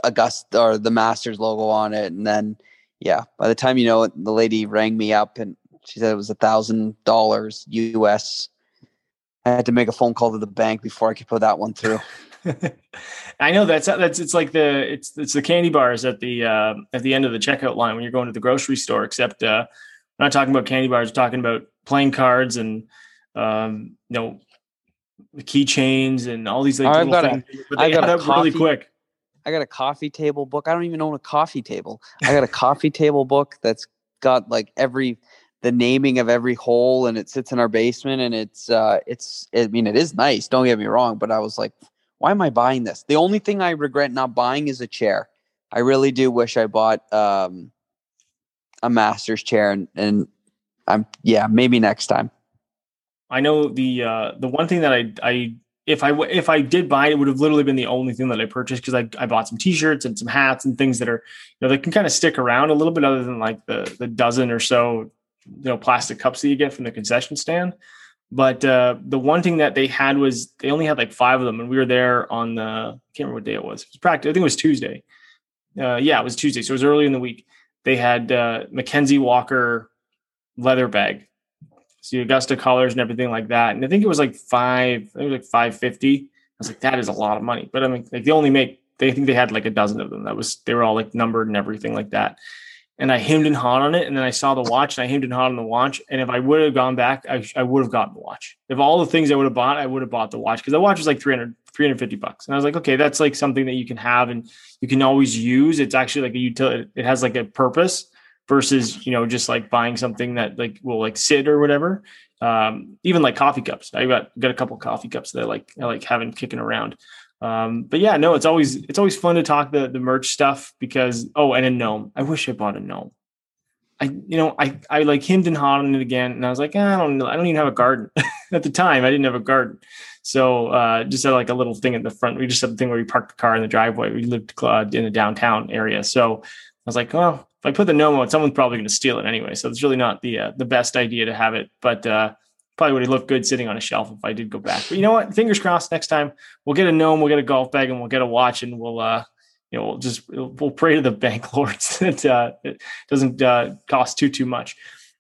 Augusta or the Masters logo on it. And then, yeah, by the time you know it, the lady rang me up and she said it was a thousand dollars US. I had to make a phone call to the bank before I could put that one through. I know that's that's it's like the it's it's the candy bars at the uh, at the end of the checkout line when you're going to the grocery store. Except uh, I'm not talking about candy bars. I'm talking about playing cards and um, you know keychains and all these like little things. A, but they add up coffee, really quick. I got a coffee table book. I don't even own a coffee table. I got a coffee table book that's got like every the naming of every hole and it sits in our basement and it's uh it's I mean it is nice, don't get me wrong, but I was like why am I buying this? The only thing I regret not buying is a chair. I really do wish I bought um, a master's chair, and, and I'm yeah, maybe next time. I know the uh, the one thing that I I if I if I did buy it, it would have literally been the only thing that I purchased because I, I bought some T-shirts and some hats and things that are you know that can kind of stick around a little bit other than like the the dozen or so you know plastic cups that you get from the concession stand. But uh, the one thing that they had was they only had like five of them, and we were there on the I can't remember what day it was. It was practice. I think it was Tuesday. Uh, yeah, it was Tuesday, so it was early in the week. They had uh, MacKenzie Walker leather bag, so Augusta collars and everything like that. And I think it was like five. it was like five fifty. I was like, that is a lot of money. But I mean, like they only make. They think they had like a dozen of them. That was they were all like numbered and everything like that and I hemmed and hawed on it. And then I saw the watch and I hemmed and hawed on the watch. And if I would have gone back, I, I would have gotten the watch. If all the things I would have bought, I would have bought the watch because the watch was like 300, 350 bucks. And I was like, okay, that's like something that you can have and you can always use. It's actually like a utility. It has like a purpose versus, you know, just like buying something that like will like sit or whatever. Um, even like coffee cups. I got, got a couple coffee cups that I like, I like having kicking around. Um, but yeah, no, it's always it's always fun to talk the the merch stuff because oh, and a gnome. I wish I bought a gnome. I you know I I like hemmed and hawed on it again, and I was like, ah, I don't know, I don't even have a garden. At the time, I didn't have a garden, so uh, just had like a little thing in the front. We just had the thing where we parked the car in the driveway. We lived uh, in the downtown area, so I was like, well, if I put the gnome on, someone's probably going to steal it anyway. So it's really not the uh, the best idea to have it, but uh, probably would have looked good sitting on a shelf if I did go back. But you know what? Fingers crossed. Next time we'll get a gnome, we'll get a golf bag, and we'll get a watch, and we'll uh, you know, we'll just we'll pray to the bank lords that uh, it doesn't uh, cost too too much.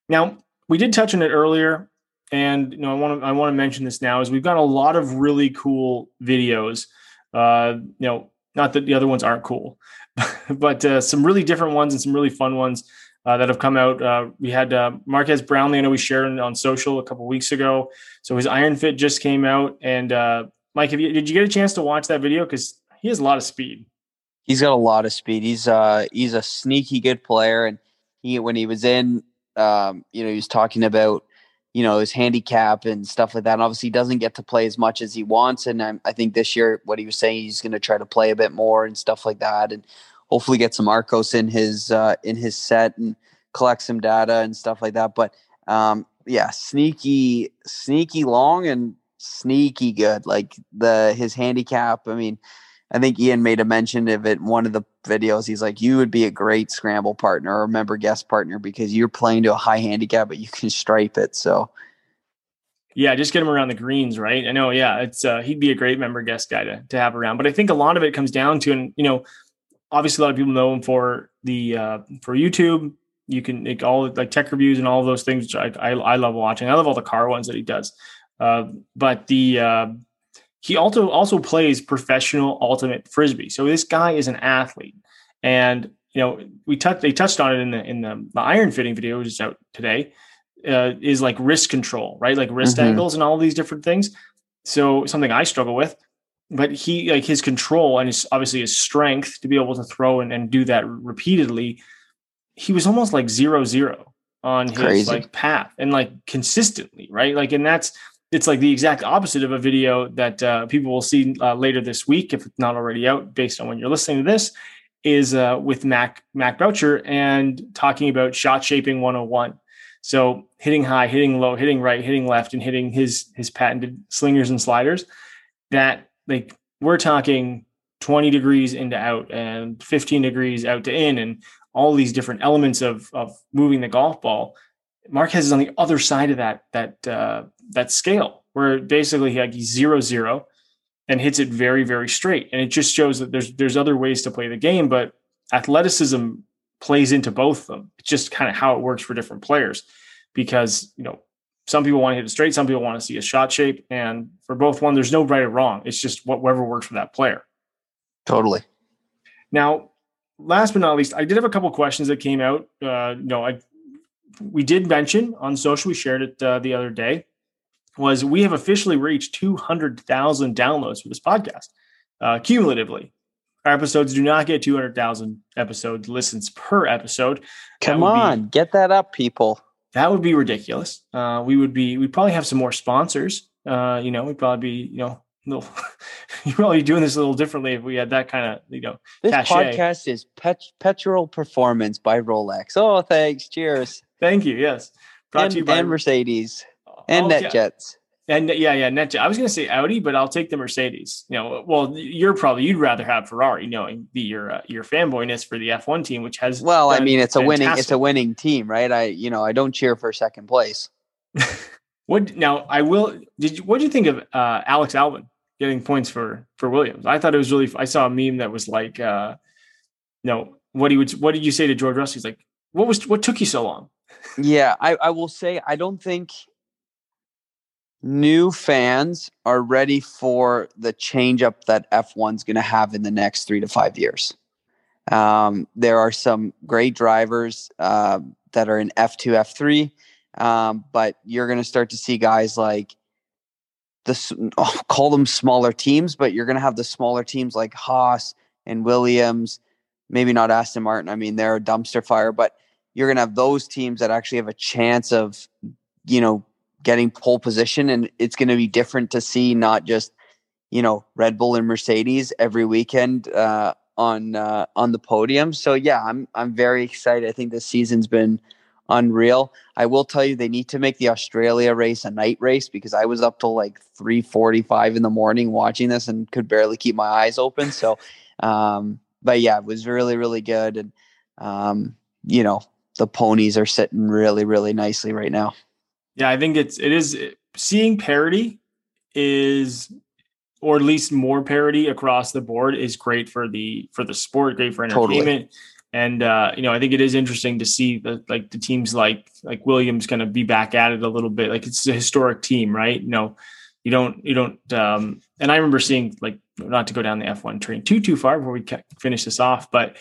Now we did touch on it earlier, and you know I want to I want to mention this now is we've got a lot of really cool videos. Uh, you know, not that the other ones aren't cool, but uh, some really different ones and some really fun ones uh, that have come out. Uh, we had uh, Marques Brownlee. I know we shared on social a couple weeks ago. So his Iron Fit just came out. And uh, Mike, have you, did you get a chance to watch that video? Because he has a lot of speed. He's got a lot of speed. He's uh he's a sneaky good player, and he when he was in, um, you know, he was talking about you know his handicap and stuff like that. And obviously, he doesn't get to play as much as he wants. And I, I think this year, what he was saying, he's going to try to play a bit more and stuff like that. And hopefully get some Arccos in his uh, in his set and collect some data and stuff like that. But um, yeah, sneaky, sneaky long and sneaky good. Like the his handicap. I mean, I think Ian made a mention of it in one of the videos. He's like, you would be a great scramble partner or member guest partner because you're playing to a high handicap, but you can stripe it. So. Yeah, just get him around the greens, right? I know. Yeah, it's uh, he'd be a great member guest guy to, to have around. But I think a lot of it comes down to, and you know, obviously a lot of people know him for the uh, for YouTube. You can make all like tech reviews and all of those things, which I, I, I love watching. I love all the car ones that he does. Uh, but the uh, he also also plays professional ultimate frisbee. So this guy is an athlete, and you know we touched they touched on it in the in the, the iron fitting video, which is out today. Uh, is like wrist control, right? Like wrist mm-hmm. angles and all these different things. So something I struggle with but he like his control and his obviously his strength to be able to throw and, and do that repeatedly. He was almost like zero zero on his Crazy. like path and like consistently, right? Like, and that's it's like the exact opposite of a video that uh, people will see uh, later this week if it's not already out based on when you're listening to this is uh, with Mac Mac Boucher and talking about shot shaping 101. So hitting high, hitting low, hitting right, hitting left, and hitting his his patented slingers and sliders. That like we're talking 20 degrees into out and 15 degrees out to in and all these different elements of of moving the golf ball. Marques is on the other side of that that uh, that scale where basically he like zero zero and hits it very very straight and it just shows that there's there's other ways to play the game but athleticism plays into both of them it's just kind of how it works for different players because you know some people want to hit it straight some people want to see a shot shape and for both one there's no right or wrong it's just whatever works for that player totally now last but not least i did have a couple questions that came out uh you know i we did mention on social we shared it uh, the other day was we have officially reached 200,000 downloads for this podcast uh, cumulatively. Our episodes do not get 200,000 episodes listens per episode. Come on, be, get that up, people. That would be ridiculous. Uh, we would be, we'd probably have some more sponsors. Uh, you know, we'd probably be, you know, little, you're probably doing this a little differently if we had that kind of, you know, this cachet. podcast is pet- Petrol Performance by Rolex. Oh, thanks. Cheers. Thank you. Yes. Brought and, to you by and Mercedes and oh, NetJets. And yeah, yeah, NetJet. I was going to say Audi, but I'll take the Mercedes. You know, well, you're probably you'd rather have Ferrari, knowing the your uh, your fanboyness for the F1 team, which has. Well, I mean, it's fantastic. a winning it's a winning team, right? I you know I don't cheer for second place. what now? I will. Did you? What do you think of uh, Alex Albon getting points for for Williams? I thought it was really. I saw a meme that was like, uh, no, what he would. What did you say to George Russell? He's like, what was what took you so long? yeah, I, I will say I don't think new fans are ready for the change up that F1's going to have in the next three to five years. Um, there are some great drivers uh, that are in F2, F3, um, but you're going to start to see guys like the oh, call them smaller teams, but you're going to have the smaller teams like Haas and Williams, maybe not Aston Martin. I mean, they're a dumpster fire, but you're going to have those teams that actually have a chance of, you know, getting pole position and it's going to be different to see not just you know Red Bull and Mercedes every weekend uh, on uh, on the podium. So yeah, I'm I'm very excited. I think this season's been unreal. I will tell you they need to make the Australia race a night race because I was up till like 3:45 in the morning watching this and could barely keep my eyes open. So um but yeah, it was really really good and um you know, the ponies are sitting really really nicely right now. Yeah, I think it's it is seeing parity is or at least more parity across the board is great for the for the sport, great for entertainment. Totally. And uh, you know, I think it is interesting to see the like the teams like like Williams kind of be back at it a little bit. Like it's a historic team, right? You know, you don't you don't um and I remember seeing like not to go down the F1 train too too far before we finish this off, but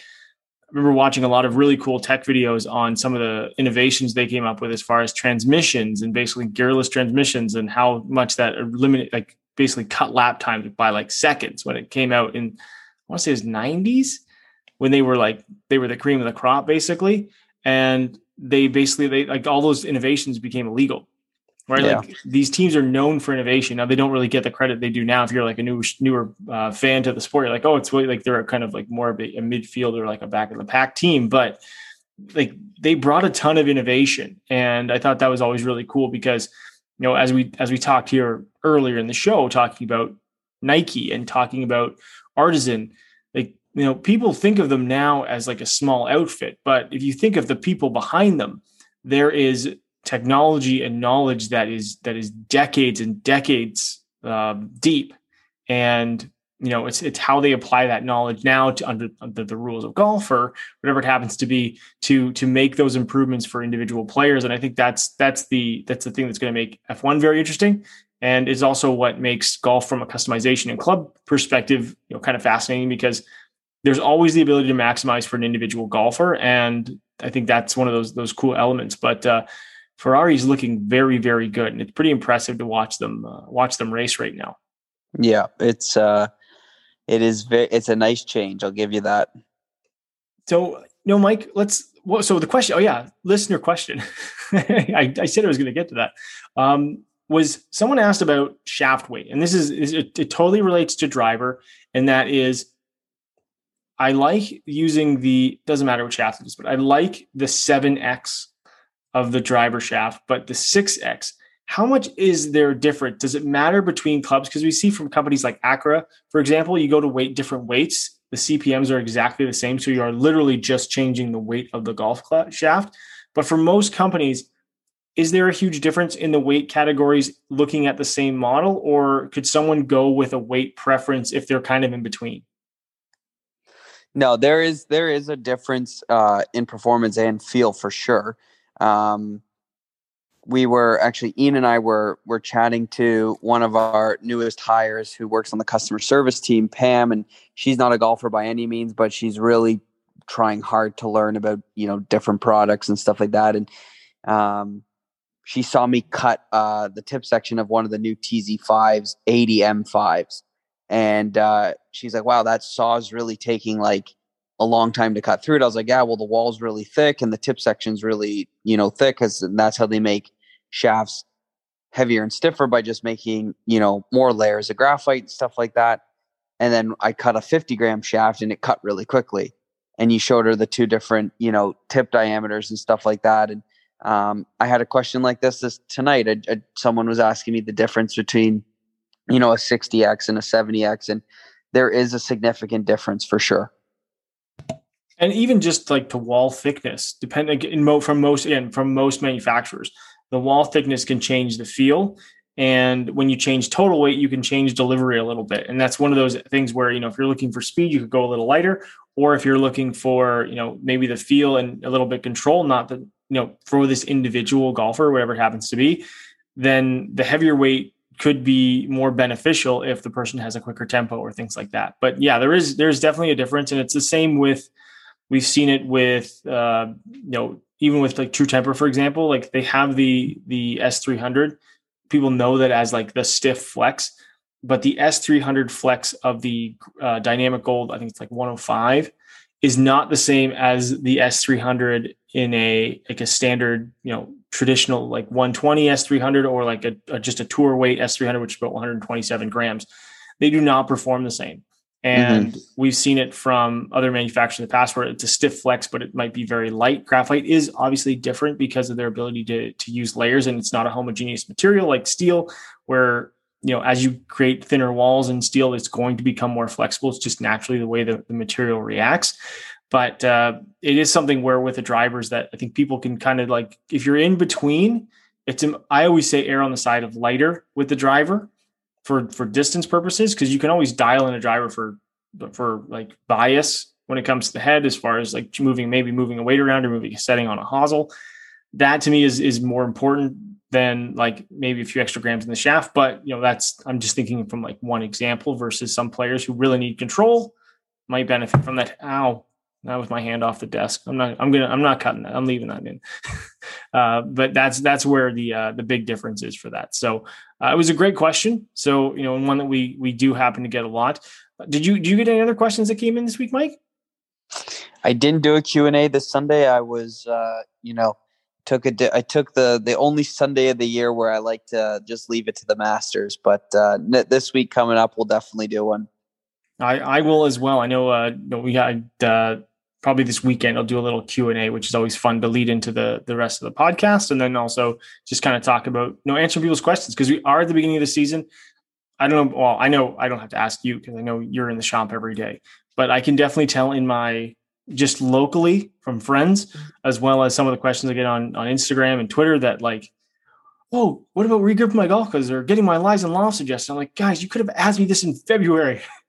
remember watching a lot of really cool tech videos on some of the innovations they came up with as far as transmissions and basically gearless transmissions and how much that eliminated like basically cut lap times by like seconds when it came out in I want to say it was 90s when they were like they were the cream of the crop basically. And they basically they like all those innovations became illegal right? Yeah. Like these teams are known for innovation. Now they don't really get the credit they do now. If you're like a new newer uh, fan to the sport, you're like, oh, it's really like they're kind of like more of a, a midfield or like a back of the pack team, but like they brought a ton of innovation, and I thought that was always really cool because you know as we as we talked here earlier in the show, talking about Nike and talking about Artisan. Like you know, people think of them now as like a small outfit, but if you think of the people behind them, there is technology and knowledge that is that is decades and decades um, deep. And you know it's it's how they apply that knowledge now to under, under the rules of golf or whatever it happens to be to to make those improvements for individual players. And i think that's that's the that's the thing that's going to make f1 very interesting. And is also what makes golf from a customization and club perspective you know kind of fascinating because there's always the ability to maximize for an individual golfer. And i think that's one of those those cool elements. But uh, Ferrari's looking very, very good, and it's pretty impressive to watch them uh, watch them race right now. Yeah, it's uh, it is very it's a nice change. I'll give you that. So, you know, Mike, let's well, so the question, oh yeah, listener question. I, I, said I was going to get to that. Um, was someone asked about shaft weight, and this is, it, it totally relates to driver, and that is I like using the doesn't matter what shaft it is, but I like the 7X of the driver shaft, but the 6X. How much is there different? Does it matter between clubs? Because we see from companies like Accra, for example, you go to weight different weights, the CPMs are exactly the same. So you are literally just changing the weight of the golf shaft. But for most companies, is there a huge difference in the weight categories looking at the same model, or could someone go with a weight preference if they're kind of in between? No, there is there is a difference uh, in performance and feel for sure. Um, we were actually Ian and I were were chatting to one of our newest hires who works on the customer service team, Pam, and she's not a golfer by any means, but she's really trying hard to learn about you know different products and stuff like that. And um, she saw me cut uh, the tip section of one of the new TZ5s, 80 M5s, and uh, she's like, wow, that saw is really taking like a long time to cut through it. I was like, yeah, well, the wall's really thick and the tip section's really, you know, thick because that's how they make shafts heavier and stiffer by just making, you know, more layers of graphite and stuff like that. And then I cut a 50 gram shaft and it cut really quickly. And you showed her the two different, you know, tip diameters and stuff like that. And um, I had a question like this this tonight. I, I, someone was asking me the difference between you know, a 60X and a 70X. And there is a significant difference for sure. And even just like to wall thickness, depending in mo- from most again from most manufacturers, the wall thickness can change the feel. And when you change total weight, you can change delivery a little bit. And that's one of those things where, you know, if you're looking for speed, you could go a little lighter. Or if you're looking for, you know, maybe the feel and a little bit control, not the, you know, for this individual golfer, whatever it happens to be, then the heavier weight could be more beneficial if the person has a quicker tempo or things like that. But yeah, there is there's definitely a difference, and it's the same with we've seen it with uh, you know even with like True Temper for example, like they have the the S300. People know that as like the stiff flex, but the S300 flex of the uh, Dynamic Gold, I think it's like 105, is not the same as the S300 in a like a standard you know traditional like 120 S300 or like a, a, just a tour weight S300, which is about 127 grams, they do not perform the same. And mm-hmm. we've seen it from other manufacturers in the past where it's a stiff flex, but it might be very light. Graphite is obviously different because of their ability to, to use layers and it's not a homogeneous material like steel, where you know, as you create thinner walls in steel, it's going to become more flexible. It's just naturally the way the, the material reacts. But uh, it is something where with the drivers that I think people can kind of like, if you're in between, it's I always say err on the side of lighter with the driver for for distance purposes because you can always dial in a driver for for like bias when it comes to the head as far as like moving maybe moving a weight around or moving a setting on a hosel. That to me is is more important than like maybe a few extra grams in the shaft. But you know that's I'm just thinking from like one example versus some players who really need control might benefit from that. Ow, not with my hand off the desk. I'm not. I'm gonna. I'm not cutting that. I'm leaving that in. uh, but that's that's where the uh, the big difference is for that. So uh, it was a great question. So you know, and one that we we do happen to get a lot. Did you do you get any other questions that came in this week, Mike? I didn't do a Q and A this Sunday. I was, uh, you know, took a. Di- I took the the only Sunday of the year where I like to just leave it to the Masters. But uh, this week coming up, we'll definitely do one. I, I will as well. I know, uh, we had uh, probably this weekend I'll do a little Q and A, which is always fun to lead into the the rest of the podcast, and then also just kind of talk about you know answering people's questions because we are at the beginning of the season. I don't know. Well, I know I don't have to ask you because I know you're in the shop every day, but I can definitely tell in my just locally from friends mm-hmm. as well as some of the questions I get on on Instagram and Twitter that like. Oh, what about regripping my golf clubs or getting my lies and law suggestions? I'm like, guys, you could have asked me this in February.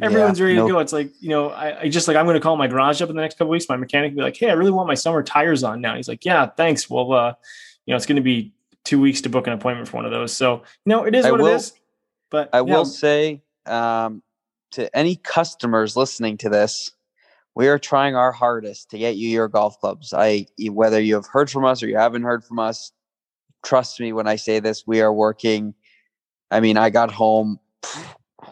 Everyone's yeah, ready nope. to go. It's like, you know, I, I just like I'm gonna call my garage up in the next couple weeks. My mechanic be like, Hey, I really want my summer tires on now. He's like, Yeah, thanks. Well, uh, you know, it's gonna be two weeks to book an appointment for one of those. So, you know, it is I what will, it is. But I will say um, to any customers listening to this, we are trying our hardest to get you your golf clubs. I whether you have heard from us or you haven't heard from us, trust me when I say this, we are working. I mean, I got home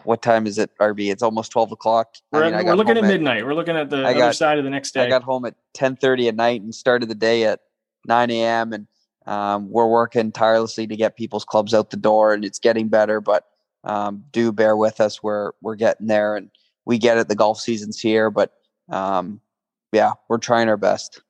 what time is it, RB? It's almost twelve o'clock. We're, I mean, we're looking at midnight. We're looking at the I other got, side of the next day. I got home at ten thirty at night and started the day at nine a.m. and um, we're working tirelessly to get people's clubs out the door, and it's getting better. But um, do bear with us. We're we're getting there, and we get it. The golf season's here, but um, yeah, we're trying our best.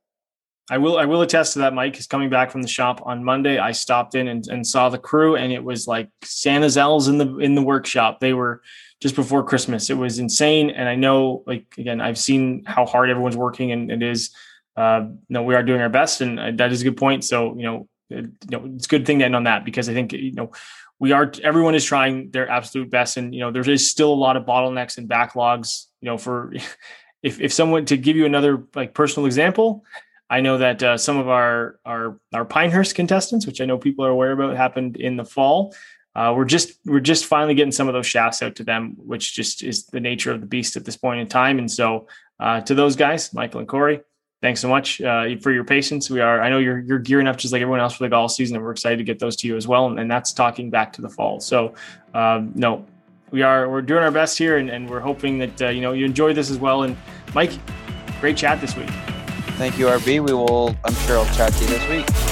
I will I will attest to that. Mike is coming back from the shop on Monday. I stopped in and, and saw the crew, and it was like Santa's elves in the in the workshop. They were just before Christmas. It was insane, and I know, like again, I've seen how hard everyone's working, and it is. Uh, you know, we are doing our best, and uh, that is a good point. So you know, it, you know, it's a good thing to end on that because I think you know we are everyone is trying their absolute best, and you know, there is still a lot of bottlenecks and backlogs. You know, for if if someone to give you another like personal example I know that uh, some of our our our Pinehurst contestants, which I know people are aware about, happened in the fall. Uh, we're just we're just finally getting some of those shafts out to them, which just is the nature of the beast at this point in time. And so, uh, to those guys, Michael and Corey, thanks so much uh, for your patience. We are I know you're you're gearing up just like everyone else for the golf season, and we're excited to get those to you as well. And, and that's talking back to the fall. So, um, no, we are we're doing our best here, and, and we're hoping that uh, you know you enjoy this as well. And Mike, great chat this week. Thank you, RB. We will, I'm sure I'll chat to you this week.